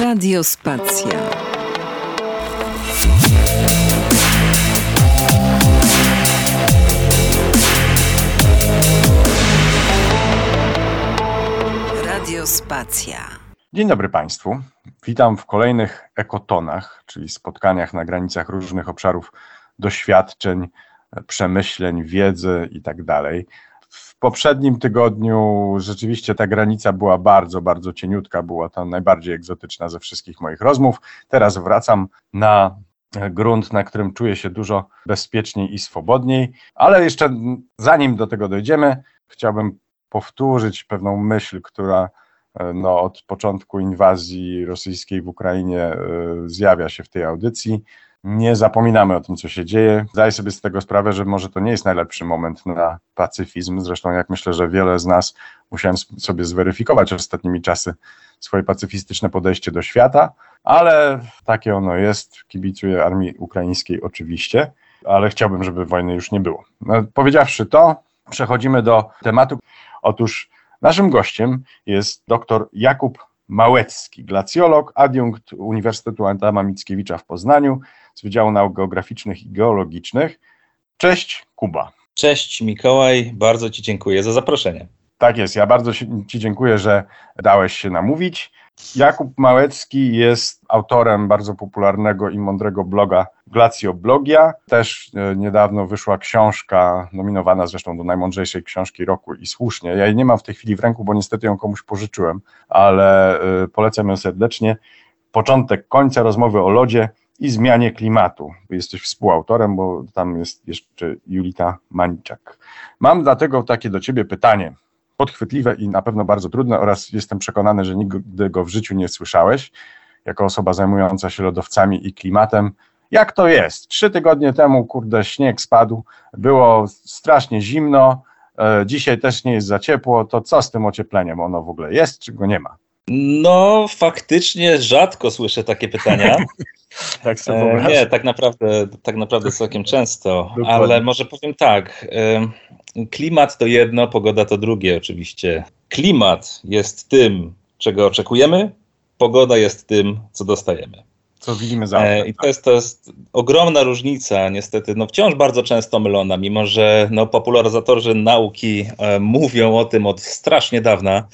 Radiospacja. Radiospacja. Dzień dobry Państwu. Witam w kolejnych ekotonach, czyli spotkaniach na granicach różnych obszarów doświadczeń, przemyśleń, wiedzy itd. Poprzednim tygodniu rzeczywiście ta granica była bardzo, bardzo cieniutka, była to najbardziej egzotyczna ze wszystkich moich rozmów. Teraz wracam na grunt, na którym czuję się dużo bezpieczniej i swobodniej, ale jeszcze zanim do tego dojdziemy, chciałbym powtórzyć pewną myśl, która no, od początku inwazji rosyjskiej w Ukrainie e, zjawia się w tej audycji nie zapominamy o tym, co się dzieje. Zdaję sobie z tego sprawę, że może to nie jest najlepszy moment na pacyfizm. Zresztą, jak myślę, że wiele z nas musiałem sobie zweryfikować ostatnimi czasy swoje pacyfistyczne podejście do świata, ale takie ono jest. Kibicuję armii ukraińskiej oczywiście, ale chciałbym, żeby wojny już nie było. No, powiedziawszy to, przechodzimy do tematu. Otóż naszym gościem jest dr Jakub Małecki, glacjolog, adiunkt Uniwersytetu Adama Mickiewicza w Poznaniu z Wydziału Nauk Geograficznych i Geologicznych. Cześć, Kuba. Cześć, Mikołaj, bardzo Ci dziękuję za zaproszenie. Tak jest, ja bardzo Ci dziękuję, że dałeś się namówić. Jakub Małecki jest autorem bardzo popularnego i mądrego bloga Glacjoblogia. Też e, niedawno wyszła książka, nominowana zresztą do najmądrzejszej książki roku i słusznie. Ja jej nie mam w tej chwili w ręku, bo niestety ją komuś pożyczyłem, ale e, polecam ją serdecznie. Początek końca rozmowy o lodzie i zmianie klimatu. Jesteś współautorem, bo tam jest jeszcze Julita Maniczak. Mam dlatego takie do Ciebie pytanie podchwytliwe i na pewno bardzo trudne oraz jestem przekonany, że nigdy go w życiu nie słyszałeś, jako osoba zajmująca się lodowcami i klimatem. Jak to jest? Trzy tygodnie temu, kurde, śnieg spadł, było strasznie zimno, e, dzisiaj też nie jest za ciepło, to co z tym ociepleniem? Ono w ogóle jest, czy go nie ma? No, faktycznie rzadko słyszę takie pytania. tak sobie e, Nie, tak naprawdę, tak naprawdę całkiem często, Dokładnie. ale może powiem tak. Klimat to jedno, pogoda to drugie oczywiście. Klimat jest tym, czego oczekujemy, pogoda jest tym, co dostajemy. Co widzimy za e, I to jest, to jest ogromna różnica, niestety, no wciąż bardzo często mylona, mimo że no, popularyzatorzy nauki e, mówią o tym od strasznie dawna.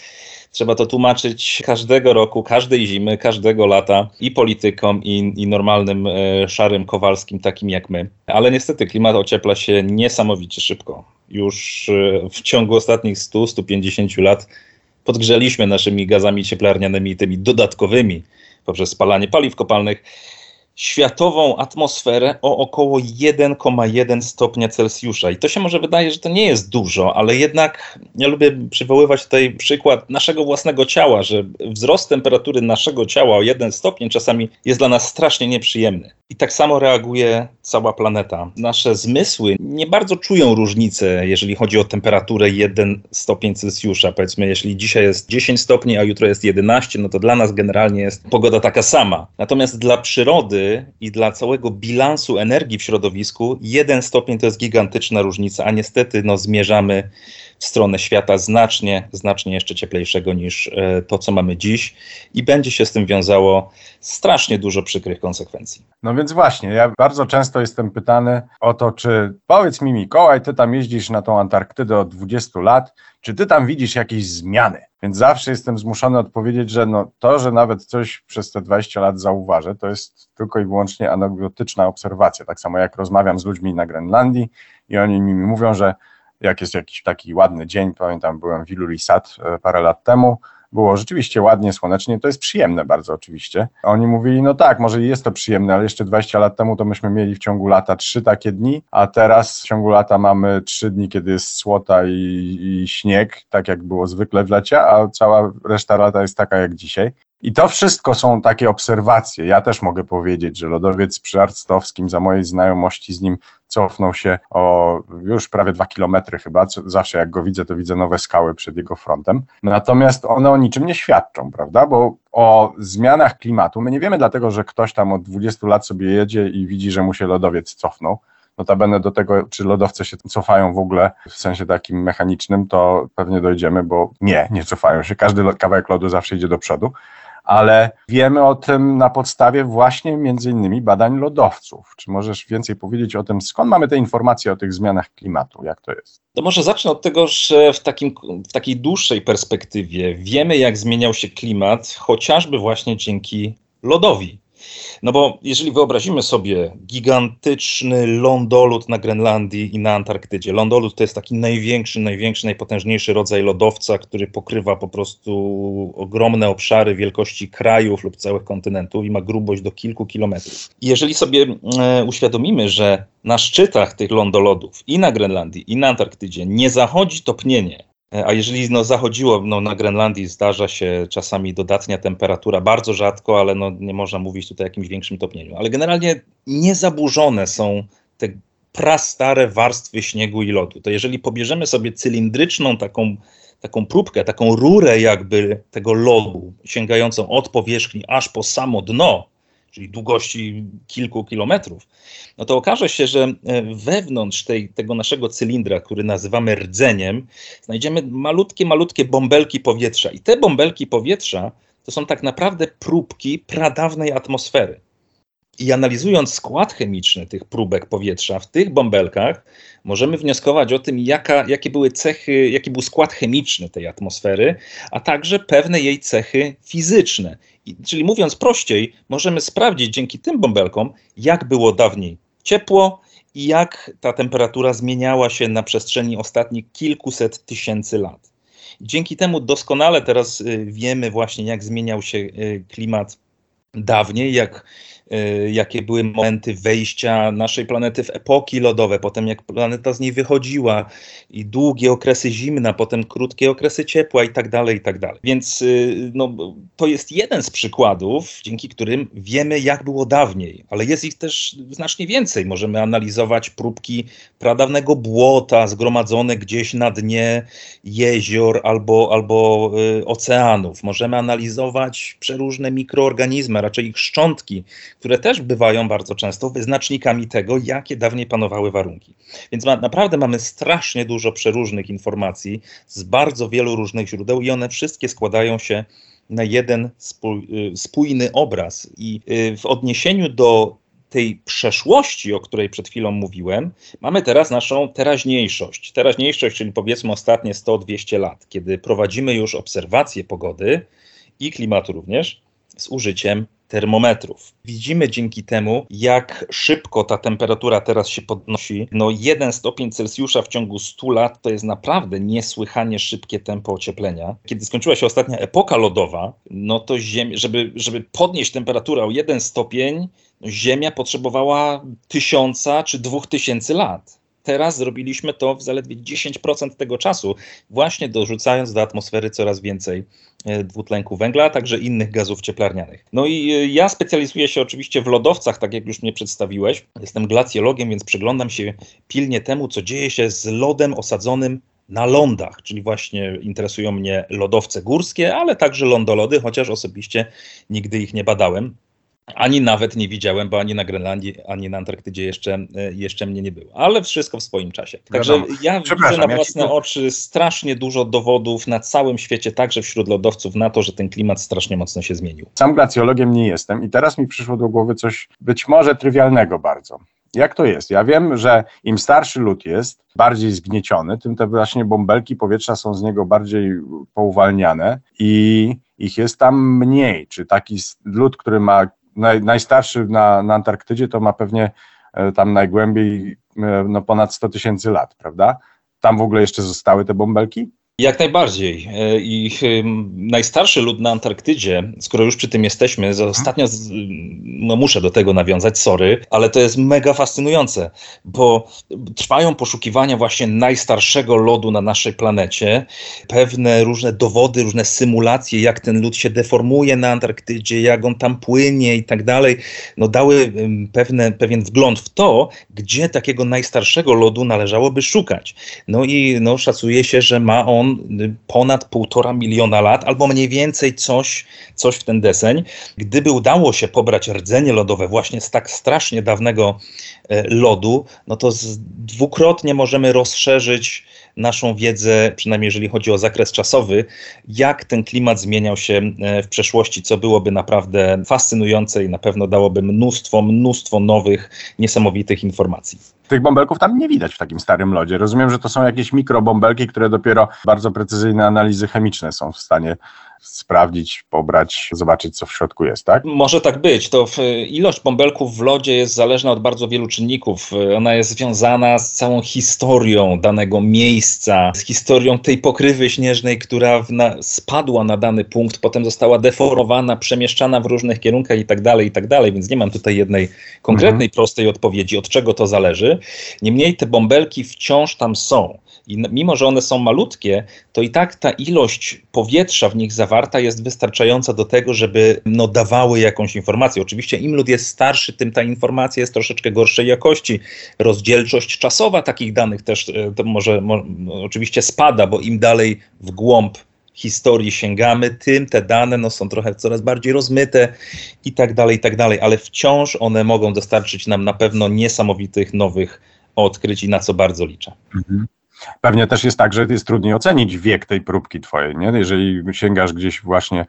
Trzeba to tłumaczyć każdego roku, każdej zimy, każdego lata i politykom, i, i normalnym e, szarym Kowalskim, takim jak my. Ale niestety klimat ociepla się niesamowicie szybko. Już e, w ciągu ostatnich 100-150 lat podgrzeliśmy naszymi gazami cieplarnianymi, tymi dodatkowymi, poprzez spalanie paliw kopalnych, światową atmosferę o około 1,1 stopnia Celsjusza. I to się może wydaje, że to nie jest dużo, ale jednak ja lubię przywoływać tutaj przykład naszego własnego ciała, że wzrost temperatury naszego ciała o 1 stopień czasami jest dla nas strasznie nieprzyjemny. I tak samo reaguje cała planeta. Nasze zmysły nie bardzo czują różnicę, jeżeli chodzi o temperaturę 1 stopień Celsjusza. Powiedzmy, jeśli dzisiaj jest 10 stopni, a jutro jest 11, no to dla nas generalnie jest pogoda taka sama. Natomiast dla przyrody i dla całego bilansu energii w środowisku jeden stopień to jest gigantyczna różnica, a niestety no, zmierzamy w stronę świata znacznie, znacznie jeszcze cieplejszego niż e, to, co mamy dziś i będzie się z tym wiązało strasznie dużo przykrych konsekwencji. No więc właśnie, ja bardzo często jestem pytany o to, czy powiedz mi Mikołaj, ty tam jeździsz na tą Antarktydę od 20 lat, czy ty tam widzisz jakieś zmiany? Więc zawsze jestem zmuszony odpowiedzieć, że no to, że nawet coś przez te 20 lat zauważę, to jest tylko i wyłącznie anegdotyczna obserwacja. Tak samo jak rozmawiam z ludźmi na Grenlandii i oni mi mówią, że jak jest jakiś taki ładny dzień, pamiętam, byłem w Ilulissat e, parę lat temu, było rzeczywiście ładnie, słonecznie, to jest przyjemne bardzo oczywiście. Oni mówili, no tak, może jest to przyjemne, ale jeszcze 20 lat temu to myśmy mieli w ciągu lata trzy takie dni, a teraz w ciągu lata mamy trzy dni, kiedy jest słota i, i śnieg, tak jak było zwykle w lecie, a cała reszta lata jest taka jak dzisiaj. I to wszystko są takie obserwacje. Ja też mogę powiedzieć, że lodowiec przy Arctowskim za mojej znajomości z nim cofnął się o już prawie dwa kilometry chyba. Zawsze jak go widzę, to widzę nowe skały przed jego frontem. Natomiast one o niczym nie świadczą, prawda? Bo o zmianach klimatu my nie wiemy dlatego, że ktoś tam od 20 lat sobie jedzie i widzi, że mu się lodowiec cofnął. Notabene do tego, czy lodowce się cofają w ogóle w sensie takim mechanicznym, to pewnie dojdziemy, bo nie, nie cofają się. Każdy kawałek lodu zawsze idzie do przodu ale wiemy o tym na podstawie właśnie między innymi badań lodowców. Czy możesz więcej powiedzieć o tym, skąd mamy te informacje o tych zmianach klimatu? Jak to jest? To może zacznę od tego, że w, takim, w takiej dłuższej perspektywie wiemy, jak zmieniał się klimat, chociażby właśnie dzięki lodowi. No bo jeżeli wyobrazimy sobie gigantyczny lądolód na Grenlandii i na Antarktydzie. Lądolód to jest taki największy, największy, najpotężniejszy rodzaj lodowca, który pokrywa po prostu ogromne obszary wielkości krajów lub całych kontynentów i ma grubość do kilku kilometrów. I jeżeli sobie e, uświadomimy, że na szczytach tych lądolodów i na Grenlandii i na Antarktydzie nie zachodzi topnienie, a jeżeli no, zachodziło, no, na Grenlandii zdarza się czasami dodatnia temperatura, bardzo rzadko, ale no, nie można mówić tutaj o jakimś większym topnieniu. Ale generalnie niezaburzone są te prastare warstwy śniegu i lodu. To jeżeli pobierzemy sobie cylindryczną taką, taką próbkę, taką rurę jakby tego lodu, sięgającą od powierzchni aż po samo dno, czyli długości kilku kilometrów, no to okaże się, że e, wewnątrz tej, tego naszego cylindra, który nazywamy rdzeniem, znajdziemy malutkie, malutkie bąbelki powietrza. I te bąbelki powietrza to są tak naprawdę próbki pradawnej atmosfery. I analizując skład chemiczny tych próbek powietrza w tych bąbelkach, możemy wnioskować o tym, jaka, jakie były cechy, jaki był skład chemiczny tej atmosfery, a także pewne jej cechy fizyczne. Czyli mówiąc prościej, możemy sprawdzić dzięki tym bąbelkom, jak było dawniej ciepło i jak ta temperatura zmieniała się na przestrzeni ostatnich kilkuset tysięcy lat. Dzięki temu doskonale teraz y, wiemy właśnie, jak zmieniał się y, klimat dawniej, jak jakie były momenty wejścia naszej planety w epoki lodowe, potem jak planeta z niej wychodziła i długie okresy zimna, potem krótkie okresy ciepła i tak dalej, i tak dalej. Więc y, no, to jest jeden z przykładów, dzięki którym wiemy, jak było dawniej, ale jest ich też znacznie więcej. Możemy analizować próbki pradawnego błota zgromadzone gdzieś na dnie jezior albo, albo y, oceanów. Możemy analizować przeróżne mikroorganizmy, raczej ich szczątki, które też bywają bardzo często wyznacznikami tego, jakie dawniej panowały warunki. Więc ma, naprawdę mamy strasznie dużo przeróżnych informacji z bardzo wielu różnych źródeł i one wszystkie składają się na jeden y, spójny obraz. I y, w odniesieniu do tej przeszłości, o której przed chwilą mówiłem, mamy teraz naszą teraźniejszość. Teraźniejszość, czyli powiedzmy ostatnie 100-200 lat, kiedy prowadzimy już obserwacje pogody i klimatu również z użyciem termometrów. Widzimy dzięki temu, jak szybko ta temperatura teraz się podnosi. No, 1 stopień Celsjusza w ciągu 100 lat to jest naprawdę niesłychanie szybkie tempo ocieplenia. Kiedy skończyła się ostatnia epoka lodowa, no to żeby, żeby podnieść temperaturę o 1 stopień, no Ziemia potrzebowała tysiąca czy dwóch tysięcy lat. Teraz zrobiliśmy to w zaledwie 10% tego czasu, właśnie dorzucając do atmosfery coraz więcej e, dwutlenku węgla, a także innych gazów cieplarnianych. No i e, ja specjalizuję się oczywiście w lodowcach, tak jak już mnie przedstawiłeś. Jestem glacjologiem, więc przyglądam się pilnie temu, co dzieje się z lodem osadzonym na lądach, czyli właśnie interesują mnie lodowce górskie, ale także lądolody, chociaż osobiście nigdy ich nie badałem ani nawet nie widziałem, bo ani na Grenlandii, ani na Antarktydzie jeszcze, e, jeszcze mnie nie było. Ale wszystko w swoim czasie. Także ja widzę na własne ja oczy strasznie dużo dowodów na całym świecie, także wśród lodowców, na to, że ten klimat strasznie mocno się zmienił. Sam glacjologiem nie jestem i teraz mi przyszło do głowy coś być może trywialnego bardzo. Jak to jest? Ja wiem, że im starszy lód jest, bardziej zgnieciony, tym te właśnie bąbelki powietrza są z niego bardziej pouwalniane i ich jest tam mniej. Czy taki lód, który ma naj, najstarszy na, na Antarktydzie to ma pewnie e, tam najgłębiej e, no ponad 100 tysięcy lat, prawda? Tam w ogóle jeszcze zostały te bąbelki? Jak najbardziej. E, I najstarszy lud na Antarktydzie, skoro już przy tym jesteśmy, mhm. ostatnio, no muszę do tego nawiązać, sorry, ale to jest mega fascynujące, bo trwają poszukiwania właśnie najstarszego lodu na naszej planecie. Pewne różne dowody, różne symulacje, jak ten lód się deformuje na Antarktydzie, jak on tam płynie i tak dalej, no dały pewne, pewien wgląd w to, gdzie takiego najstarszego lodu należałoby szukać. No i no, szacuje się, że ma on on ponad półtora miliona lat, albo mniej więcej coś, coś w ten deseń. Gdyby udało się pobrać rdzenie lodowe właśnie z tak strasznie dawnego e, lodu, no to dwukrotnie możemy rozszerzyć naszą wiedzę, przynajmniej jeżeli chodzi o zakres czasowy, jak ten klimat zmieniał się e, w przeszłości, co byłoby naprawdę fascynujące i na pewno dałoby mnóstwo, mnóstwo nowych, niesamowitych informacji. Tych bąbelków tam nie widać w takim starym lodzie. Rozumiem, że to są jakieś mikrobąbelki, które dopiero bardzo precyzyjne analizy chemiczne są w stanie sprawdzić, pobrać, zobaczyć, co w środku jest, tak? Może tak być. To ilość bąbelków w lodzie jest zależna od bardzo wielu czynników. Ona jest związana z całą historią danego miejsca, z historią tej pokrywy śnieżnej, która na, spadła na dany punkt, potem została deformowana, przemieszczana w różnych kierunkach i tak dalej, i tak dalej, więc nie mam tutaj jednej konkretnej, mhm. prostej odpowiedzi, od czego to zależy. Niemniej te bąbelki wciąż tam są. I mimo, że one są malutkie, to i tak ta ilość powietrza w nich zawarta jest wystarczająca do tego, żeby no, dawały jakąś informację. Oczywiście im lud jest starszy, tym ta informacja jest troszeczkę gorszej jakości. Rozdzielczość czasowa takich danych też e, to może, może oczywiście spada, bo im dalej w głąb historii sięgamy, tym te dane no, są trochę coraz bardziej rozmyte i tak dalej, i tak dalej, ale wciąż one mogą dostarczyć nam na pewno niesamowitych nowych odkryć i na co bardzo liczę. Mhm. Pewnie też jest tak, że jest trudniej ocenić wiek tej próbki twojej, nie? Jeżeli sięgasz gdzieś właśnie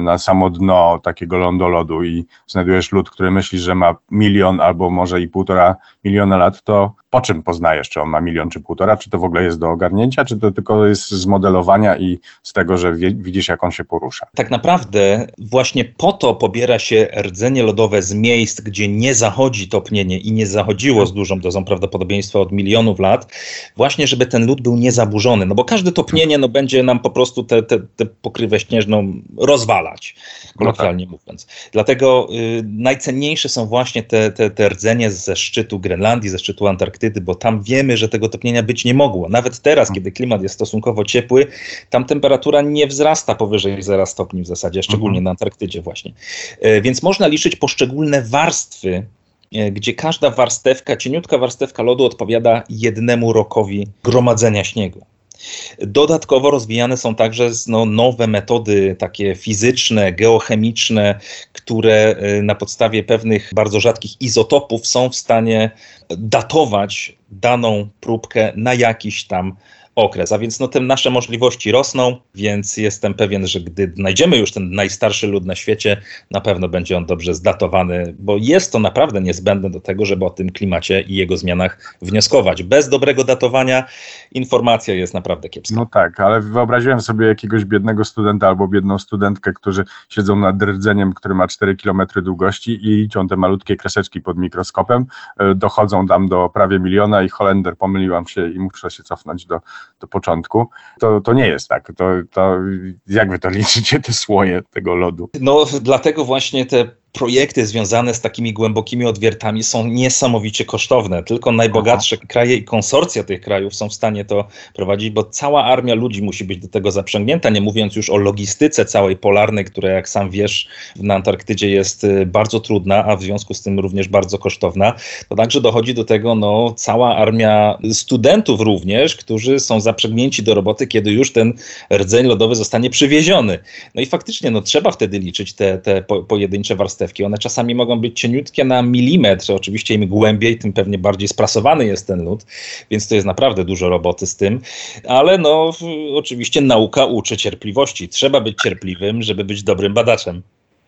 na samo dno takiego lądolodu i znajdujesz lód, który myśli, że ma milion albo może i półtora miliona lat, to po czym poznajesz, czy on ma milion czy półtora, czy to w ogóle jest do ogarnięcia, czy to tylko jest z modelowania i z tego, że widzisz, jak on się porusza? Tak naprawdę właśnie po to pobiera się rdzenie lodowe z miejsc, gdzie nie zachodzi topnienie i nie zachodziło z dużą dozą prawdopodobieństwa od milionów lat, właśnie żeby ten lód był niezaburzony, no bo każde topnienie no, będzie nam po prostu tę pokrywę śnieżną rozwalać, kolokwialnie no tak. mówiąc. Dlatego y, najcenniejsze są właśnie te, te, te rdzenie ze szczytu Grenlandii, ze szczytu Antarktydy, bo tam wiemy, że tego topnienia być nie mogło. Nawet teraz, kiedy klimat jest stosunkowo ciepły, tam temperatura nie wzrasta powyżej 0 stopni w zasadzie, szczególnie mhm. na Antarktydzie właśnie. E, więc można liczyć poszczególne warstwy e, gdzie każda warstewka, cieniutka warstewka lodu odpowiada jednemu rokowi gromadzenia śniegu. Dodatkowo rozwijane są także no, nowe metody takie fizyczne, geochemiczne, które y, na podstawie pewnych bardzo rzadkich izotopów są w stanie datować daną próbkę na jakiś tam okres. A więc no, te nasze możliwości rosną, więc jestem pewien, że gdy znajdziemy już ten najstarszy lud na świecie, na pewno będzie on dobrze zdatowany, bo jest to naprawdę niezbędne do tego, żeby o tym klimacie i jego zmianach wnioskować. Bez dobrego datowania informacja jest naprawdę kiepska. No tak, ale wyobraziłem sobie jakiegoś biednego studenta albo biedną studentkę, którzy siedzą nad rdzeniem, który ma 4 km długości i liczą te malutkie kreseczki pod mikroskopem, e, dochodzą tam do prawie miliona i Holender pomyliłam się i muszę się cofnąć do do początku, to, to nie jest tak. To, to jak wy to liczycie, te słoje tego lodu? No, dlatego właśnie te projekty związane z takimi głębokimi odwiertami są niesamowicie kosztowne. Tylko najbogatsze Aha. kraje i konsorcja tych krajów są w stanie to prowadzić, bo cała armia ludzi musi być do tego zaprzęgnięta, nie mówiąc już o logistyce całej polarnej, która jak sam wiesz na Antarktydzie jest y, bardzo trudna, a w związku z tym również bardzo kosztowna. To także dochodzi do tego no, cała armia studentów również, którzy są zaprzęgnięci do roboty, kiedy już ten rdzeń lodowy zostanie przywieziony. No i faktycznie no, trzeba wtedy liczyć te, te po, pojedyncze warstwy one czasami mogą być cieniutkie na milimetr. Oczywiście im głębiej, tym pewnie bardziej sprasowany jest ten lód, więc to jest naprawdę dużo roboty z tym. Ale no, oczywiście nauka uczy cierpliwości. Trzeba być cierpliwym, żeby być dobrym badaczem.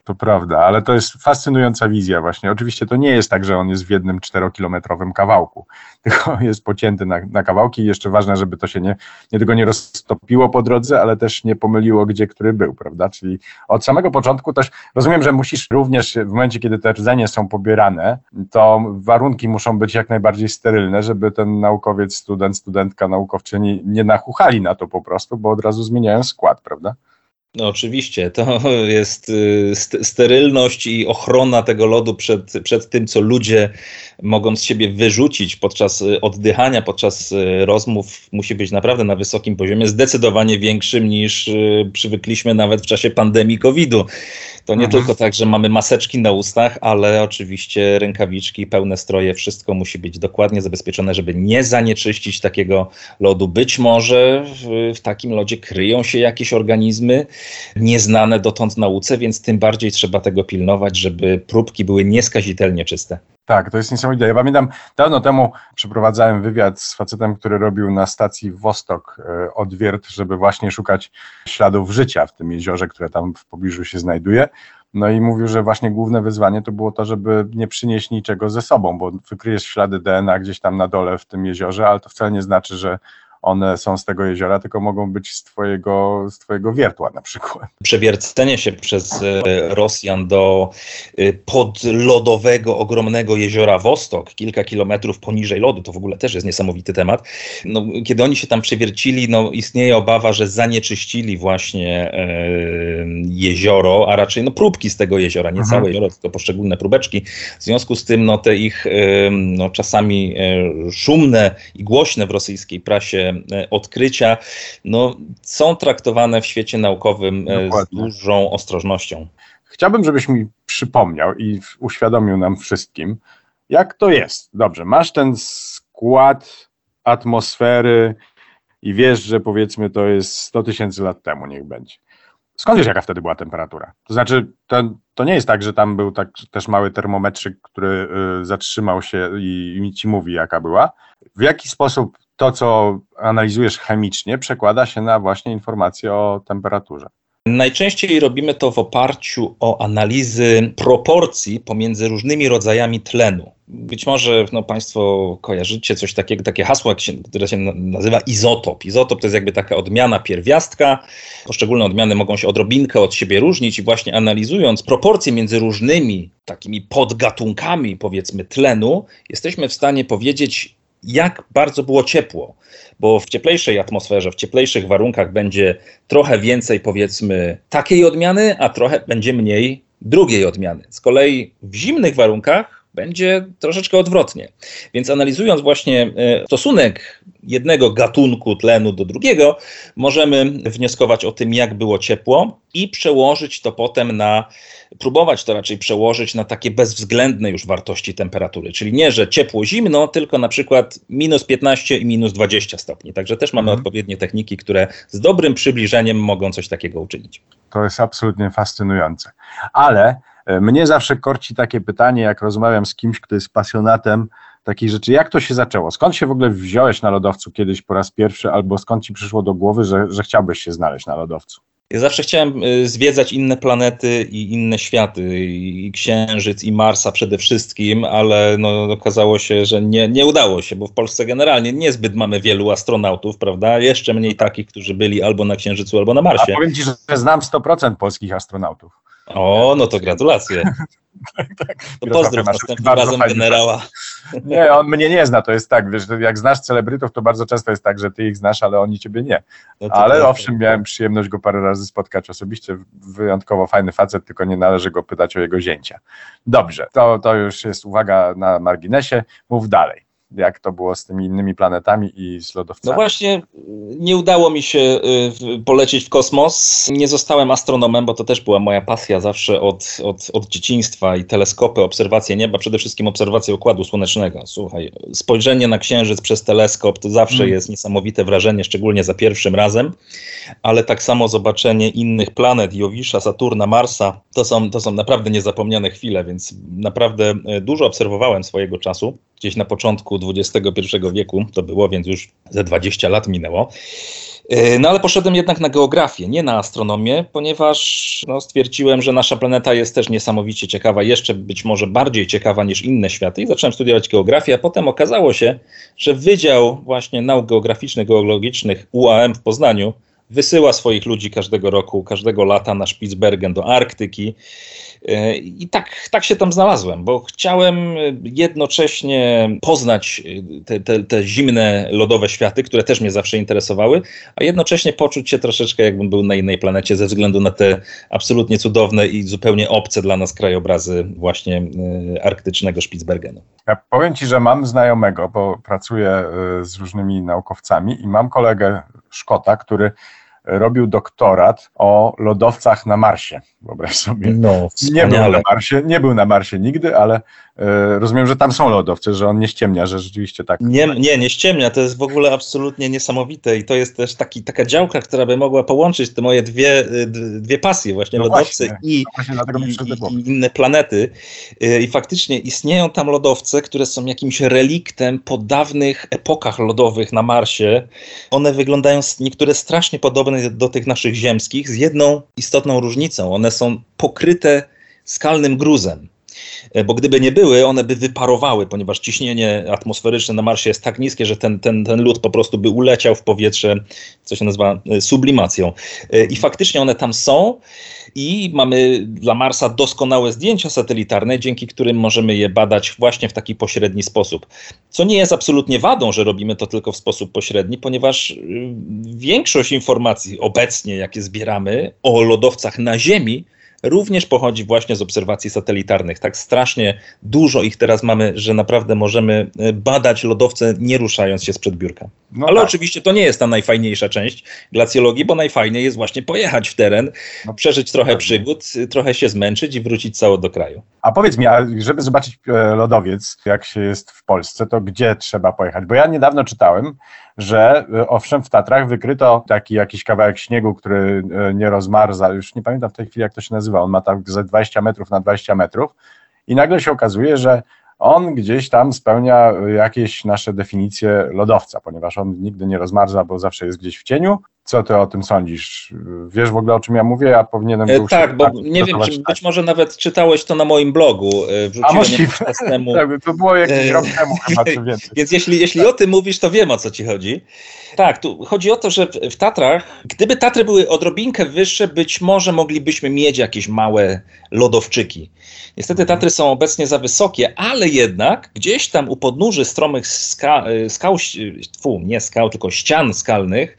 To prawda, ale to jest fascynująca wizja właśnie. Oczywiście to nie jest tak, że on jest w jednym czterokilometrowym kawałku, tylko jest pocięty na, na kawałki i jeszcze ważne, żeby to się nie, nie tylko nie roztopiło po drodze, ale też nie pomyliło, gdzie który był, prawda? Czyli od samego początku też rozumiem, że musisz również w momencie, kiedy te rdzenie są pobierane, to warunki muszą być jak najbardziej sterylne, żeby ten naukowiec, student, studentka, naukowczyni nie nachuchali na to po prostu, bo od razu zmieniają skład, prawda? No oczywiście, to jest y, sterylność i ochrona tego lodu przed, przed tym, co ludzie mogą z siebie wyrzucić podczas y, oddychania, podczas y, rozmów, musi być naprawdę na wysokim poziomie, zdecydowanie większym niż przywykliśmy nawet w czasie pandemii COVID-u. To nie mhm. tylko tak, że mamy maseczki na ustach, ale oczywiście rękawiczki, pełne stroje, wszystko musi być dokładnie zabezpieczone, żeby nie zanieczyścić takiego lodu. Być może w, w takim lodzie kryją się jakieś organizmy nieznane dotąd nauce, więc tym bardziej trzeba tego pilnować, żeby próbki były nieskazitelnie czyste. Tak, to jest niesamowite. Ja pamiętam, dawno temu przeprowadzałem wywiad z facetem, który robił na stacji Wostok e, odwiert, żeby właśnie szukać śladów życia w tym jeziorze, które tam w pobliżu się znajduje. No i mówił, że właśnie główne wyzwanie to było to, żeby nie przynieść niczego ze sobą, bo wykryjesz ślady DNA gdzieś tam na dole w tym jeziorze, ale to wcale nie znaczy, że one są z tego jeziora, tylko mogą być z twojego, z twojego wiertła na przykład. Przewiercenie się przez e, Rosjan do e, podlodowego, ogromnego jeziora Wostok, kilka kilometrów poniżej lodu, to w ogóle też jest niesamowity temat. No, kiedy oni się tam przewiercili, no, istnieje obawa, że zanieczyścili właśnie e, jezioro, a raczej no, próbki z tego jeziora, nie mhm. całe jezioro, tylko poszczególne próbeczki. W związku z tym no, te ich no, czasami szumne i głośne w rosyjskiej prasie odkrycia no, są traktowane w świecie naukowym e, Dokładnie. z dużą ostrożnością. Chciałbym, żebyś mi przypomniał i uświadomił nam wszystkim, jak to jest. Dobrze, masz ten skład atmosfery i wiesz, że powiedzmy to jest 100 tysięcy lat temu, niech będzie. Skąd wiesz, jaka wtedy była temperatura? To znaczy, to, to nie jest tak, że tam był tak, też mały termometrzyk, który y, zatrzymał się i, i ci mówi, jaka była. W jaki sposób to, co analizujesz chemicznie, przekłada się na właśnie informacje o temperaturze. Najczęściej robimy to w oparciu o analizy proporcji pomiędzy różnymi rodzajami tlenu. Być może no, Państwo kojarzycie coś takiego, takie hasło, które się nazywa izotop. Izotop to jest jakby taka odmiana pierwiastka. Poszczególne odmiany mogą się odrobinkę od siebie różnić i właśnie analizując proporcje między różnymi takimi podgatunkami, powiedzmy, tlenu, jesteśmy w stanie powiedzieć, jak bardzo było ciepło, bo w cieplejszej atmosferze, w cieplejszych warunkach będzie trochę więcej, powiedzmy, takiej odmiany, a trochę będzie mniej drugiej odmiany. Z kolei w zimnych warunkach będzie troszeczkę odwrotnie. Więc analizując właśnie e, stosunek jednego gatunku tlenu do drugiego, możemy wnioskować o tym, jak było ciepło i przełożyć to potem na, próbować to raczej przełożyć na takie bezwzględne już wartości temperatury. Czyli nie, że ciepło, zimno, tylko na przykład minus 15 i minus 20 stopni. Także też mamy mhm. odpowiednie techniki, które z dobrym przybliżeniem mogą coś takiego uczynić. To jest absolutnie fascynujące. Ale mnie zawsze korci takie pytanie, jak rozmawiam z kimś, kto jest pasjonatem takich rzeczy. Jak to się zaczęło? Skąd się w ogóle wziąłeś na lodowcu kiedyś po raz pierwszy, albo skąd ci przyszło do głowy, że, że chciałbyś się znaleźć na lodowcu? Ja zawsze chciałem y, zwiedzać inne planety i inne światy, i Księżyc, i Marsa przede wszystkim, ale no, okazało się, że nie, nie udało się, bo w Polsce generalnie niezbyt mamy wielu astronautów, prawda? Jeszcze mniej takich, którzy byli albo na Księżycu, albo na Marsie. A powiem ci, że znam 100% polskich astronautów. O, no to gratulacje. tak, tak. To pozdrow następnym razem generała. Nie, on mnie nie zna, to jest tak, wiesz, jak znasz celebrytów, to bardzo często jest tak, że ty ich znasz, ale oni ciebie nie. No ale tak, owszem, tak. miałem przyjemność go parę razy spotkać osobiście, wyjątkowo fajny facet, tylko nie należy go pytać o jego zięcia. Dobrze, to, to już jest uwaga na marginesie, mów dalej jak to było z tymi innymi planetami i z lodowcami. No właśnie, nie udało mi się y, polecieć w kosmos. Nie zostałem astronomem, bo to też była moja pasja zawsze od, od, od dzieciństwa i teleskopy, obserwacje nieba, przede wszystkim obserwacje Układu Słonecznego. Słuchaj, spojrzenie na Księżyc przez teleskop to zawsze mm. jest niesamowite wrażenie, szczególnie za pierwszym razem, ale tak samo zobaczenie innych planet, Jowisza, Saturna, Marsa, to są, to są naprawdę niezapomniane chwile, więc naprawdę y, dużo obserwowałem swojego czasu gdzieś na początku XXI wieku to było, więc już ze 20 lat minęło. E, no ale poszedłem jednak na geografię, nie na astronomię, ponieważ no, stwierdziłem, że nasza planeta jest też niesamowicie ciekawa, jeszcze być może bardziej ciekawa niż inne światy i zacząłem studiować geografię, a potem okazało się, że Wydział właśnie Nauk Geograficznych, Geologicznych UAM w Poznaniu wysyła swoich ludzi każdego roku, każdego lata na Spitsbergen do Arktyki. E, I tak, tak się tam znalazłem, bo chciałem jednocześnie poznać te, te, te, zimne, lodowe światy, które też mnie zawsze interesowały, a jednocześnie poczuć się troszeczkę jakbym był na innej planecie ze względu na te absolutnie cudowne i zupełnie obce dla nas krajobrazy właśnie e, arktycznego Spitsbergenu. Ja powiem Ci, że mam znajomego, bo pracuję e, z różnymi naukowcami i mam kolegę Szkota, który robił doktorat o lodowcach na Marsie. Wyobraź sobie. No, nie był na Marsie, nie był na Marsie nigdy, ale e, rozumiem, że tam są lodowce, że on nie ściemnia, że rzeczywiście tak. Nie, nie, nie ściemnia, to jest w ogóle absolutnie niesamowite i to jest też taki, taka działka, która by mogła połączyć te moje dwie, y, dwie pasje, właśnie no lodowce właśnie, i, no i, i, i, inne planety. Y, I faktycznie istnieją tam lodowce, które są jakimś reliktem po dawnych epokach lodowych na Marsie. One wyglądają niektóre strasznie podobne do tych naszych ziemskich, z jedną istotną różnicą. One są pokryte skalnym gruzem. E, bo gdyby nie były, one by wyparowały, ponieważ ciśnienie atmosferyczne na Marsie jest tak niskie, że ten, ten, ten lód po prostu by uleciał w powietrze, co się nazywa e, sublimacją. E, I faktycznie one tam są i mamy dla Marsa doskonałe zdjęcia satelitarne, dzięki którym możemy je badać właśnie w taki pośredni sposób. Co nie jest absolutnie wadą, że robimy to tylko w sposób pośredni, ponieważ większość informacji obecnie, jakie zbieramy o lodowcach na Ziemi, również pochodzi właśnie z obserwacji satelitarnych. Tak strasznie dużo ich teraz mamy, że naprawdę możemy e, badać lodowce nie ruszając się sprzed biurka. No Ale tak. oczywiście to nie jest ta najfajniejsza część glacjologii, bo najfajniej jest właśnie pojechać w teren, no, przeżyć trochę przygód, trochę się zmęczyć i wrócić cało do kraju. A powiedz mi, a żeby zobaczyć e, lodowiec, jak się jest w Polsce, to gdzie trzeba pojechać? Bo ja niedawno czytałem, że e, owszem w Tatrach wykryto taki jakiś kawałek śniegu, który e, nie rozmarza, już nie pamiętam w tej chwili jak to się nazywa, on ma tak ze 20 metrów na 20 metrów. I nagle się okazuje, że on gdzieś tam spełnia jakieś nasze definicje lodowca, ponieważ on nigdy nie rozmarza, bo zawsze jest gdzieś w cieniu. Co ty o tym sądzisz? Wiesz w ogóle o czym ja mówię? Ja powinienem. E, tak, bo tak, nie wiem, czy być może nawet czytałeś to na moim blogu. E, wrzuciłem A możliwe. Temu. tak, to było jakiś rok temu chyba, czy więcej. Więc jeśli, jeśli o tym mówisz, to wiem o co ci chodzi. Tak, tu chodzi o to, że w Tatrach, gdyby Tatry były odrobinkę wyższe, być może moglibyśmy mieć jakieś małe lodowczyki. Niestety Tatry są obecnie za wysokie, ale jednak gdzieś tam u podnóży stromych ska, e, skał, tfu, nie skał, tylko ścian skalnych,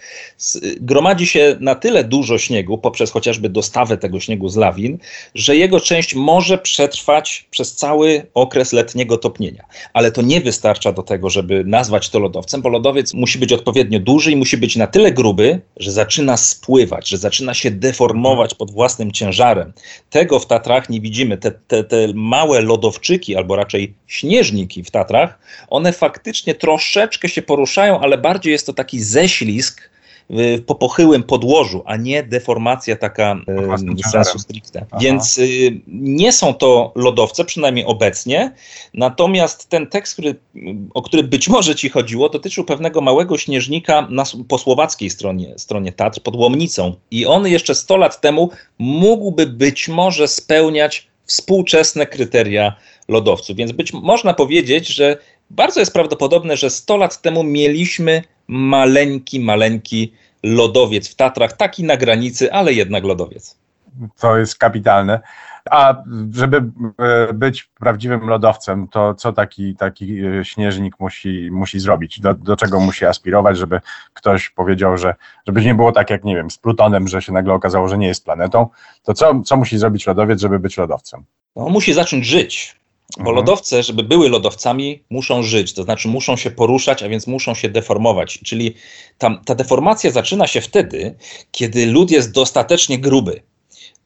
gromadzi się na tyle dużo śniegu poprzez chociażby dostawę tego śniegu z lawin, że jego część może przetrwać przez cały okres letniego topnienia. Ale to nie wystarcza do tego, żeby nazwać to lodowcem, bo lodowiec musi być odpowiednio duży i musi być na tyle gruby, że zaczyna spływać, że zaczyna się deformować pod własnym ciężarem. Tego w Tatrach nie widzimy. Te, te, te małe lodowczyki, albo raczej śnieżniki w Tatrach, one faktycznie troszeczkę się poruszają, ale bardziej jest to taki ześlizg, po pochyłym podłożu, a nie deformacja taka sensu stricte. Aha. Więc y, nie są to lodowce, przynajmniej obecnie. Natomiast ten tekst, który, o który być może ci chodziło, dotyczył pewnego małego śnieżnika na, po słowackiej stronie, stronie Tatr, pod Łomnicą. I on jeszcze 100 lat temu mógłby być może spełniać współczesne kryteria lodowców. Więc być można powiedzieć, że bardzo jest prawdopodobne, że 100 lat temu mieliśmy maleńki, maleńki lodowiec w Tatrach, taki na granicy, ale jednak lodowiec. To jest kapitalne. A żeby e, być prawdziwym lodowcem, to co taki, taki e, śnieżnik musi, musi zrobić? Do, do czego musi aspirować, żeby ktoś powiedział, że żeby nie było tak jak, nie wiem, z Plutonem, że się nagle okazało, że nie jest planetą, to co, co musi zrobić lodowiec, żeby być lodowcem? No, on musi zacząć żyć. Bo mhm. lodowce, żeby były lodowcami, muszą żyć, to znaczy muszą się poruszać, a więc muszą się deformować. Czyli tam, ta deformacja zaczyna się wtedy, kiedy lód jest dostatecznie gruby.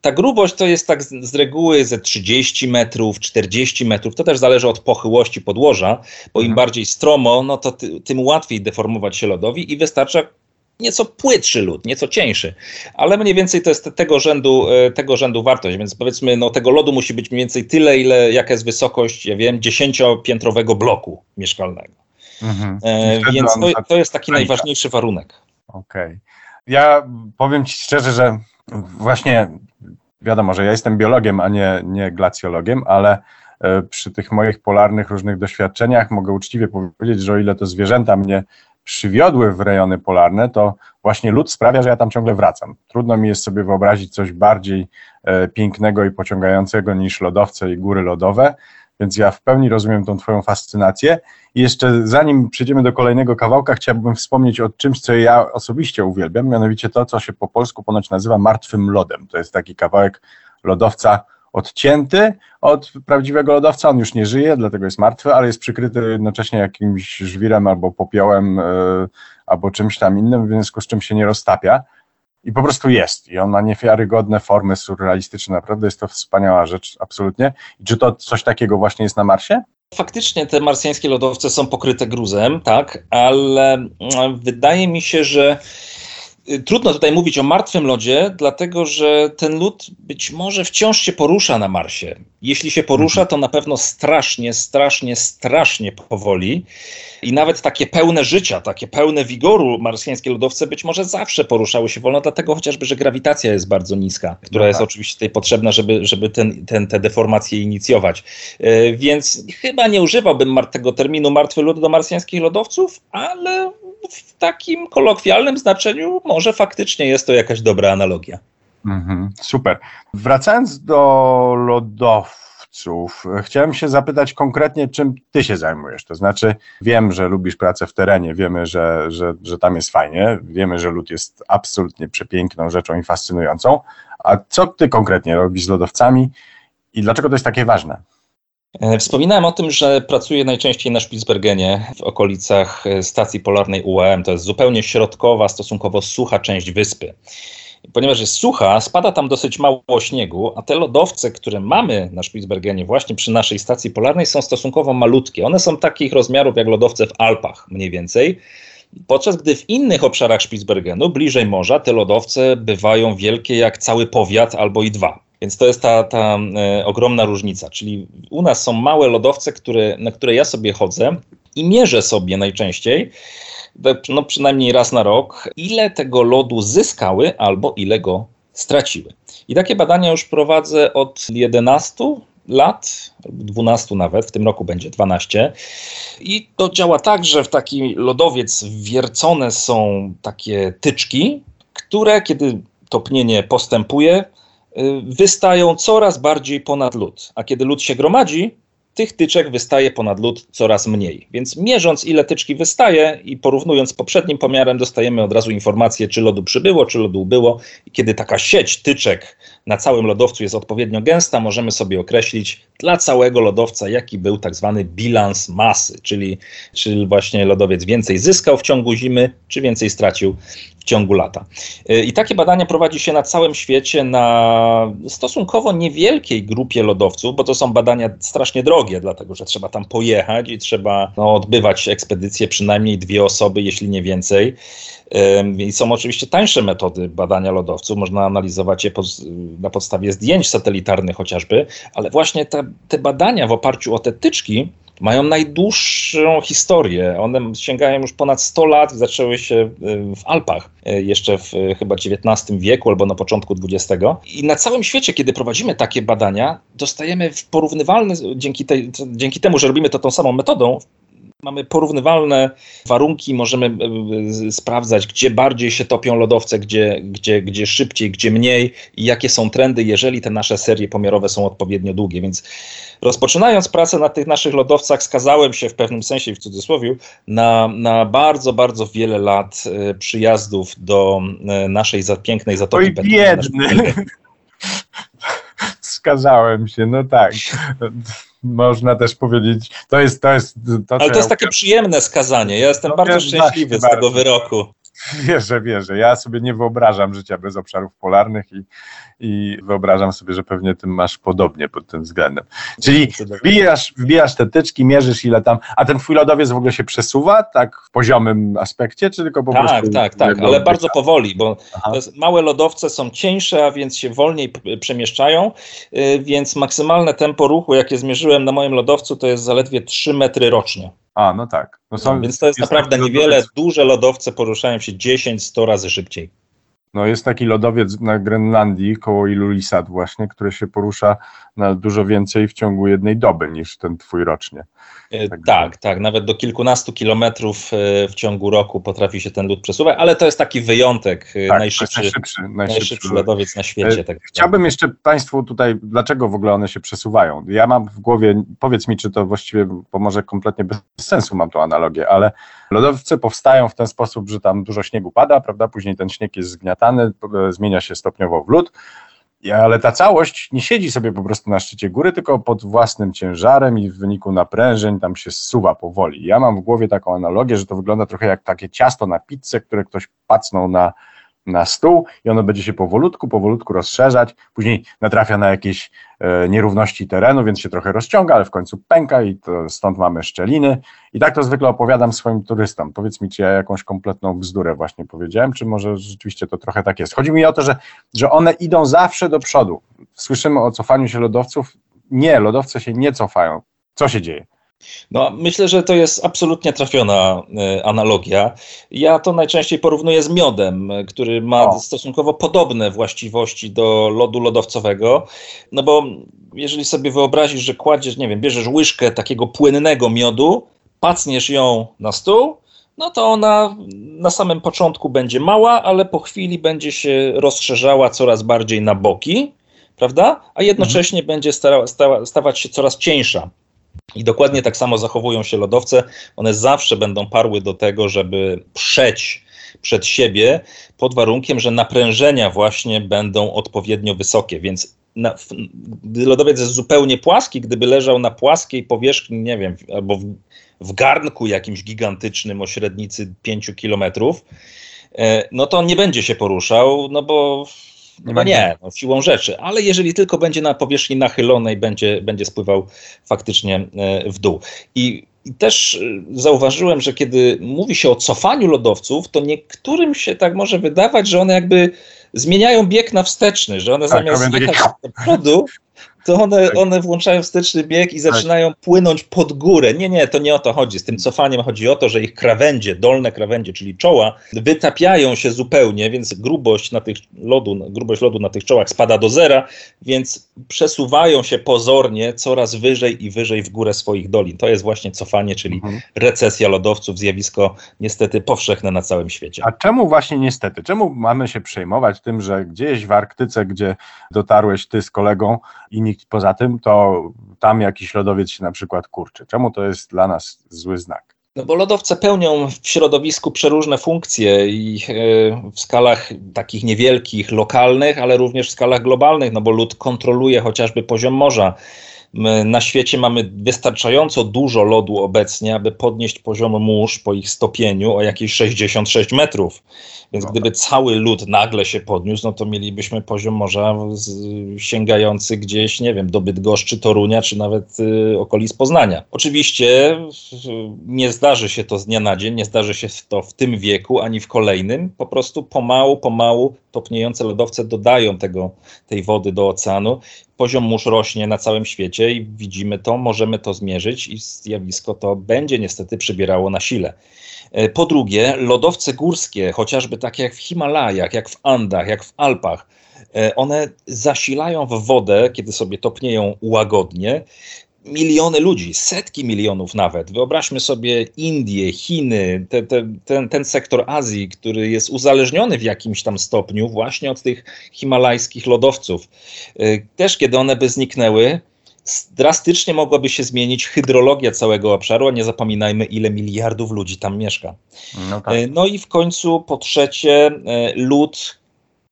Ta grubość to jest tak z, z reguły ze 30 metrów, 40 metrów. To też zależy od pochyłości podłoża, bo im mhm. bardziej stromo, no to ty, tym łatwiej deformować się lodowi i wystarcza nieco płytszy lód, nieco cieńszy, ale mniej więcej to jest tego rzędu, e, tego rzędu wartość, więc powiedzmy, no tego lodu musi być mniej więcej tyle, ile jaka jest wysokość, ja wiem, dziesięciopiętrowego bloku mieszkalnego. Mhm. E, więc to, to, jest taki najważniejszy warunek. Okej. Okay. Ja powiem Ci szczerze, że właśnie wiadomo, że ja jestem biologiem, a nie, nie glacjologiem, ale e, przy tych moich polarnych różnych doświadczeniach mogę uczciwie powiedzieć, że o ile to zwierzęta mnie przywiodły w rejony polarne, to właśnie lód sprawia, że ja tam ciągle wracam. Trudno mi jest sobie wyobrazić coś bardziej e, pięknego i pociągającego niż lodowce i góry lodowe, więc ja w pełni rozumiem tą Twoją fascynację. I jeszcze zanim przejdziemy do kolejnego kawałka, chciałbym wspomnieć o czymś, co ja osobiście uwielbiam, mianowicie to, co się po polsku ponoć nazywa martwym lodem. To jest taki kawałek lodowca odcięty od prawdziwego lodowca. On już nie żyje, dlatego jest martwy, ale jest przykryty jednocześnie jakimś żwirem albo popiołem, e, albo czymś tam innym, w związku z czym się nie roztapia. i po prostu jest. I on ma niewiarygodne formy surrealistyczne. Naprawdę jest to wspaniała rzecz, absolutnie. I czy to coś takiego właśnie jest na Marsie? Faktycznie te marsjańskie lodowce są pokryte gruzem, tak, ale mm, wydaje mi się, że trudno tutaj mówić o martwym lodzie, dlatego że ten lód być może wciąż się porusza na Marsie. Jeśli się porusza, to na pewno strasznie, strasznie, strasznie powoli. I nawet takie pełne życia, takie pełne wigoru marsjańskie lodowce być może zawsze poruszały się wolno, dlatego chociażby, że grawitacja jest bardzo niska, która jest oczywiście tutaj potrzebna, żeby, żeby ten, ten, te deformacje inicjować. Y, więc chyba nie używałbym tego terminu martwy lód do marsjańskich lodowców, ale w takim kolokwialnym znaczeniu może faktycznie jest to jakaś dobra analogia. Mhm, super. Wracając do lodowców, chciałem się zapytać konkretnie, czym ty się zajmujesz. To znaczy, wiem, że lubisz pracę w terenie, wiemy, że, że, że tam jest fajnie, wiemy, że lód jest absolutnie przepiękną rzeczą i fascynującą. A co ty konkretnie robisz z lodowcami i dlaczego to jest takie ważne? E, wspominałem o tym, że pracuję najczęściej na Spitsbergenie w okolicach e, stacji polarnej UAM. To jest zupełnie środkowa, stosunkowo sucha część wyspy. Ponieważ jest sucha, spada tam dosyć mało śniegu, a te lodowce, które mamy na Spitsbergenie właśnie przy naszej stacji polarnej są stosunkowo malutkie. One są takich rozmiarów jak lodowce w Alpach mniej więcej. Podczas gdy w innych obszarach Spitsbergenu, bliżej morza, te lodowce bywają wielkie jak cały powiat albo i dwa. Więc to jest ta, ta e, ogromna różnica. Czyli u nas są małe lodowce, które, na które ja sobie chodzę i mierzę sobie najczęściej, no przynajmniej raz na rok, ile tego lodu zyskały albo ile go straciły. I takie badania już prowadzę od 11 lat, 12 nawet, w tym roku będzie 12. I to działa tak, że w taki lodowiec wiercone są takie tyczki, które kiedy topnienie postępuje, wystają coraz bardziej ponad lód. A kiedy lód się gromadzi, tych tyczek wystaje ponad lód coraz mniej. Więc mierząc, ile tyczki wystaje i porównując z poprzednim pomiarem, dostajemy od razu informację, czy lodu przybyło, czy lodu ubyło. I kiedy taka sieć tyczek na całym lodowcu jest odpowiednio gęsta, możemy sobie określić dla całego lodowca, jaki był tak zwany bilans masy, czyli czy właśnie lodowiec więcej zyskał w ciągu zimy, czy więcej stracił w ciągu lata. Y, I takie badania prowadzi się na całym świecie na stosunkowo niewielkiej grupie lodowców, bo to są badania strasznie drogie, dlatego że trzeba tam pojechać i trzeba no, odbywać ekspedycje przynajmniej dwie osoby, jeśli nie więcej. I są oczywiście tańsze metody badania lodowców, można analizować je na podstawie zdjęć satelitarnych chociażby, ale właśnie te, te badania w oparciu o te tyczki mają najdłuższą historię. One sięgają już ponad 100 lat, zaczęły się y, w Alpach y, jeszcze w y, chyba XIX wieku albo na początku XX. I na całym świecie, kiedy prowadzimy takie badania, dostajemy porównywalne, dzięki, tej, dzięki temu, że robimy to tą samą metodą, Mamy porównywalne warunki, możemy e, e, sprawdzać, gdzie bardziej się topią lodowce, gdzie, gdzie, gdzie szybciej, gdzie mniej i jakie są trendy, jeżeli te nasze serie pomiarowe są odpowiednio długie. Więc rozpoczynając pracę na tych naszych lodowcach, skazałem się w pewnym sensie, w cudzysłowie, na, na bardzo, bardzo wiele lat e, przyjazdów do naszej pięknej Zatoki Oj, biedny! Skazałem się, no tak można też powiedzieć, to jest to jest to, Ale to jest takie przyjemne skazanie. Ja jestem no, bardzo szczęśliwy z tego wyroku. Wierzę, wierzę. Ja sobie nie wyobrażam życia bez obszarów polarnych i, i wyobrażam sobie, że pewnie tym masz podobnie pod tym względem. Czyli wbijasz, wbijasz te tyczki, mierzysz ile tam, a ten twój lodowiec w ogóle się przesuwa, tak w poziomym aspekcie, czy tylko po tak, prostu... Tak, tak, tak, ale bardzo powoli, bo małe lodowce są cieńsze, a więc się wolniej przemieszczają, y, więc maksymalne tempo ruchu, jakie zmierzyłem na moim lodowcu, to jest zaledwie 3 metry rocznie. A, no tak. No są, więc to jest, jest naprawdę niewiele. Duże lodowce poruszają się 10-100 razy szybciej. No jest taki lodowiec na Grenlandii koło Ilulissat właśnie, który się porusza na dużo więcej w ciągu jednej doby niż ten twój rocznie. E, tak, tak, tak, nawet do kilkunastu kilometrów e, w ciągu roku potrafi się ten lód przesuwać, ale to jest taki wyjątek, e, tak, najszybszy, najszybszy, najszybszy, najszybszy lodowiec na świecie. Tak Chciałbym jeszcze Państwu tutaj, dlaczego w ogóle one się przesuwają. Ja mam w głowie, powiedz mi, czy to właściwie, bo może kompletnie bez sensu mam tą analogię, ale lodowce powstają w ten sposób, że tam dużo śniegu pada, prawda, później ten śnieg jest zgniatany, zmienia się stopniowo w lód, ale ta całość nie siedzi sobie po prostu na szczycie góry, tylko pod własnym ciężarem i w wyniku naprężeń tam się zsuwa powoli. Ja mam w głowie taką analogię, że to wygląda trochę jak takie ciasto na pizzę, które ktoś pacnął na, na stół i ono będzie się powolutku, powolutku rozszerzać, później natrafia na jakieś e, nierówności terenu, więc się trochę rozciąga, ale w końcu pęka i stąd mamy szczeliny i tak to zwykle opowiadam swoim turystom. Powiedz mi, czy ja jakąś kompletną bzdurę właśnie powiedziałem, czy może rzeczywiście to trochę tak jest. Chodzi mi o to, że, że one idą zawsze do przodu. Słyszymy o cofaniu się lodowców. Nie, lodowce się nie cofają. Co się dzieje? No, myślę, że to jest absolutnie trafiona e, analogia. Ja to najczęściej porównuję z miodem, który ma o. stosunkowo podobne właściwości do lodu lodowcowego. No bo jeżeli sobie wyobrazisz, że kładziesz, nie wiem, bierzesz łyżkę takiego płynnego miodu, pacniesz ją na stół, no to ona na samym początku będzie mała, ale po chwili będzie się rozszerzała coraz bardziej na boki, prawda? A jednocześnie mhm. będzie stara, stała, stawać się coraz cieńsza. I dokładnie tak samo zachowują się lodowce. One zawsze będą parły do tego, żeby przeć przed siebie pod warunkiem, że naprężenia właśnie będą odpowiednio wysokie. Więc na, gdy lodowiec jest zupełnie płaski, gdyby leżał na płaskiej powierzchni, nie wiem, albo w, w garnku jakimś gigantycznym o średnicy 5 kilometrów, e, no to on nie będzie się poruszał, no bo no nie, no, siłą rzeczy, ale jeżeli tylko będzie na powierzchni nachylonej, będzie, będzie spływał faktycznie e, w dół. I, I też e, zauważyłem, że kiedy mówi się o cofaniu lodowców, to niektórym się tak może wydawać, że one jakby zmieniają bieg na wsteczny, że one tak, zamiast jechać do przodu, to one, tak. one włączają wsteczny bieg i tak. zaczynają płynąć pod górę. Nie, nie, to nie o to chodzi. Z tym cofaniem chodzi o to, że ich krawędzie, dolne krawędzie, czyli czoła, wytapiają się zupełnie, więc grubość, na tych lodu, grubość lodu na tych czołach spada do zera, więc przesuwają się pozornie coraz wyżej i wyżej w górę swoich dolin. To jest właśnie cofanie, czyli mhm. recesja lodowców, zjawisko niestety powszechne na całym świecie. A czemu właśnie niestety? Czemu mamy się przejmować tym, że gdzieś w Arktyce, gdzie dotarłeś ty z kolegą i nikt poza tym, to tam jakiś lodowiec się na przykład kurczy. Czemu to jest dla nas zły znak? No bo lodowce pełnią w środowisku przeróżne funkcje i e, w skalach takich niewielkich, lokalnych, ale również w skalach globalnych, no bo lód kontroluje chociażby poziom morza. Na świecie mamy wystarczająco dużo lodu obecnie, aby podnieść poziom mórz po ich stopieniu o jakieś 66 metrów. Więc no gdyby tak. cały lód nagle się podniósł, no to mielibyśmy poziom morza sięgający gdzieś, nie wiem, do Bydgoszczy, Torunia, czy nawet y, okolic Poznania. Oczywiście y, nie zdarzy się to z dnia na dzień, nie zdarzy się to w tym wieku, ani w kolejnym. Po prostu pomału, pomału topniejące lodowce dodają tego, tej wody do oceanu. Poziom mórz rośnie na całym świecie i widzimy to, możemy to zmierzyć i zjawisko to będzie niestety przybierało na sile. E, po drugie, lodowce górskie, chociażby takie jak w Himalajach, jak w Andach, jak w Alpach, e, one zasilają w wodę, kiedy sobie topnieją łagodnie, miliony ludzi, setki milionów nawet. Wyobraźmy sobie Indie, Chiny, te, te, ten, ten sektor Azji, który jest uzależniony w jakimś tam stopniu właśnie od tych himalajskich lodowców. E, też kiedy one by zniknęły, drastycznie mogłaby się zmienić hydrologia całego obszaru, a nie zapominajmy, ile miliardów ludzi tam mieszka. No, tak. E, no i w końcu, po trzecie, e, lód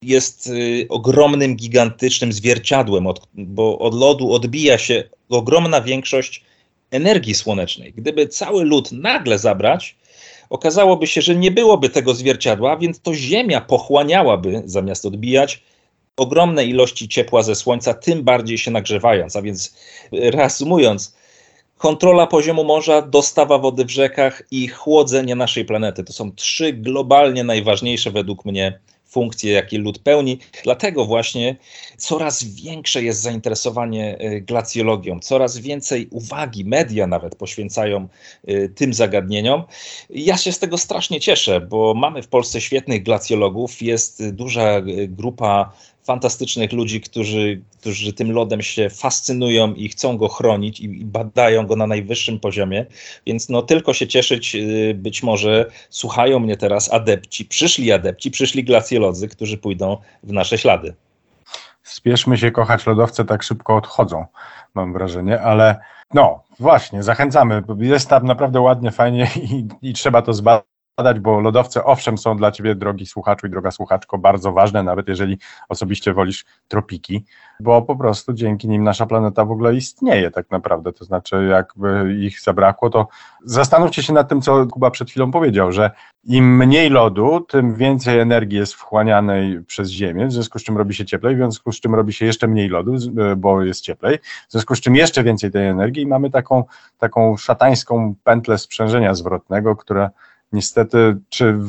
jest e, ogromnym, gigantycznym zwierciadłem, bo od lodu odbija się ogromna większość energii słonecznej. Gdyby cały lód nagle zabrać, okazałoby się, że nie byłoby tego zwierciadła, więc to Ziemia pochłaniałaby, zamiast odbijać, ogromne ilości ciepła ze słońca, tym bardziej się nagrzewając. A więc reasumując, kontrola poziomu morza, dostawa wody w rzekach i chłodzenie naszej planety. To są trzy globalnie najważniejsze według mnie funkcje, jakie lud pełni. Dlatego właśnie coraz większe jest zainteresowanie e, glacjologią, coraz więcej uwagi media nawet poświęcają e, tym zagadnieniom. Ja się z tego strasznie cieszę, bo mamy w Polsce świetnych glacjologów, jest duża e, grupa fantastycznych ludzi, którzy, którzy tym lodem się fascynują i chcą go chronić i, i badają go na najwyższym poziomie. Więc no tylko się cieszyć, y, być może słuchają mnie teraz adepci, przyszli adepci, przyszli glacjolodzy, którzy pójdą w nasze ślady. Spieszmy się kochać lodowce, tak szybko odchodzą, mam wrażenie, ale no właśnie, zachęcamy. Jest tam naprawdę ładnie, fajnie i, i trzeba to zbadać badać, bo lodowce owszem są dla ciebie, drogi słuchaczu i droga słuchaczko, bardzo ważne, nawet jeżeli osobiście wolisz tropiki, bo po prostu dzięki nim nasza planeta w ogóle istnieje tak naprawdę. To znaczy, jakby ich zabrakło, to zastanówcie się nad tym, co Kuba przed chwilą powiedział, że im mniej lodu, tym więcej energii jest wchłanianej przez Ziemię, w związku z czym robi się cieplej, w związku z czym robi się jeszcze mniej lodu, bo jest cieplej, w związku z czym jeszcze więcej tej energii i mamy taką, taką szatańską pętlę sprzężenia zwrotnego, która niestety, czy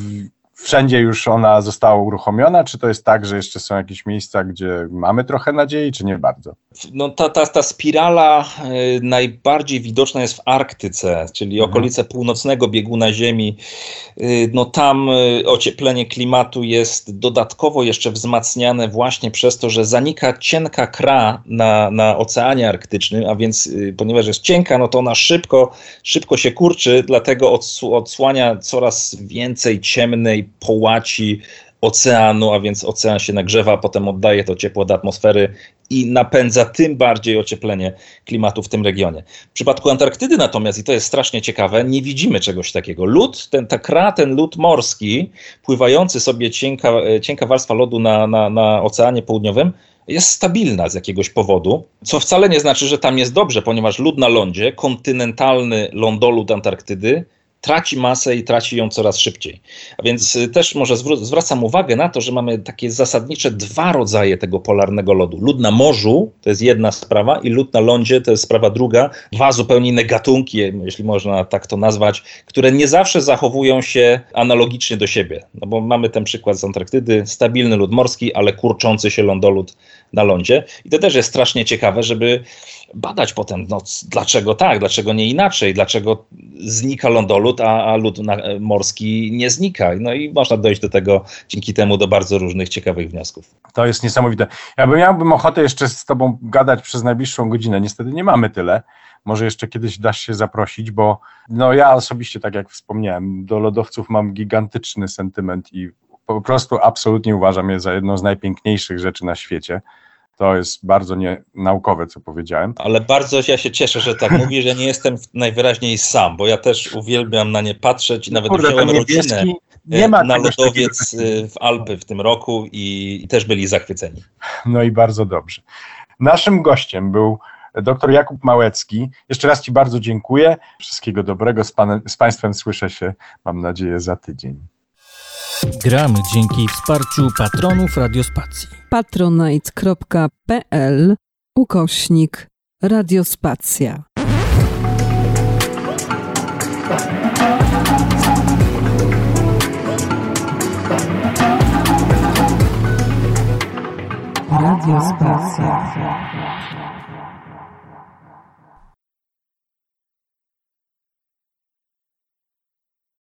wszędzie już ona została uruchomiona, czy to jest tak, że jeszcze są jakieś miejsca, gdzie mamy trochę nadziei, czy nie bardzo? No ta, ta, ta spirala y, najbardziej widoczna jest w Arktyce, czyli mhm. okolice północnego bieguna Ziemi. Y, no tam y, ocieplenie klimatu jest dodatkowo jeszcze wzmacniane właśnie przez to, że zanika cienka kra na, na Oceanie Arktycznym, a więc ponieważ jest cienka, no to ona szybko, szybko się kurczy, dlatego odsłania coraz więcej ciemnej połaci oceanu, a więc ocean się nagrzewa, potem oddaje to ciepło do atmosfery i napędza tym bardziej ocieplenie klimatu w tym regionie. W przypadku Antarktydy natomiast, i to jest strasznie ciekawe, nie widzimy czegoś takiego. Lód, ten, ta kra, ten lód morski, pływający sobie cienka, cienka warstwa lodu na, na, na Oceanie Południowym, jest stabilna z jakiegoś powodu, co wcale nie znaczy, że tam jest dobrze, ponieważ lód na lądzie, kontynentalny lądolód Antarktydy, traci masę i traci ją coraz szybciej. A więc y, też może zwracam uwagę na to, że mamy takie zasadnicze dwa rodzaje tego polarnego lodu. Lód na morzu to jest jedna sprawa i lód na lądzie to jest sprawa druga. Dwa zupełnie inne gatunki, jeśli można tak to nazwać, które nie zawsze zachowują się analogicznie do siebie. No bo mamy ten przykład z Antarktydy, stabilny lód morski, ale kurczący się lądolód na lądzie. I to też jest strasznie ciekawe, żeby badać potem, no, dlaczego tak, dlaczego nie inaczej, dlaczego znika lądolód, a, a lód na, morski nie znika. No i można dojść do tego dzięki temu do bardzo różnych ciekawych wniosków. To jest niesamowite. Ja bym miałbym ochotę jeszcze z Tobą gadać przez najbliższą godzinę. Niestety nie mamy tyle. Może jeszcze kiedyś dasz się zaprosić, bo no ja osobiście, tak jak wspomniałem, do lodowców mam gigantyczny sentyment i po prostu absolutnie uważam je za jedną z najpiękniejszych rzeczy na świecie. To jest bardzo nie naukowe, co powiedziałem. Ale bardzo ja się cieszę, że tak mówisz, że nie jestem najwyraźniej sam, bo ja też uwielbiam na nie patrzeć i nawet Kurde, wziąłem rodzinę nie ma na lodowiec y, w Alpy w tym roku i, i też byli zachwyceni. No i bardzo dobrze. Naszym gościem był dr Jakub Małecki. Jeszcze raz Ci bardzo dziękuję. Wszystkiego dobrego. Z, panem, z Państwem słyszę się, mam nadzieję, za tydzień. Gramy dzięki wsparciu patronów Radiospacji. patronite.pl ukośnik Radiospacja. Radiospacja.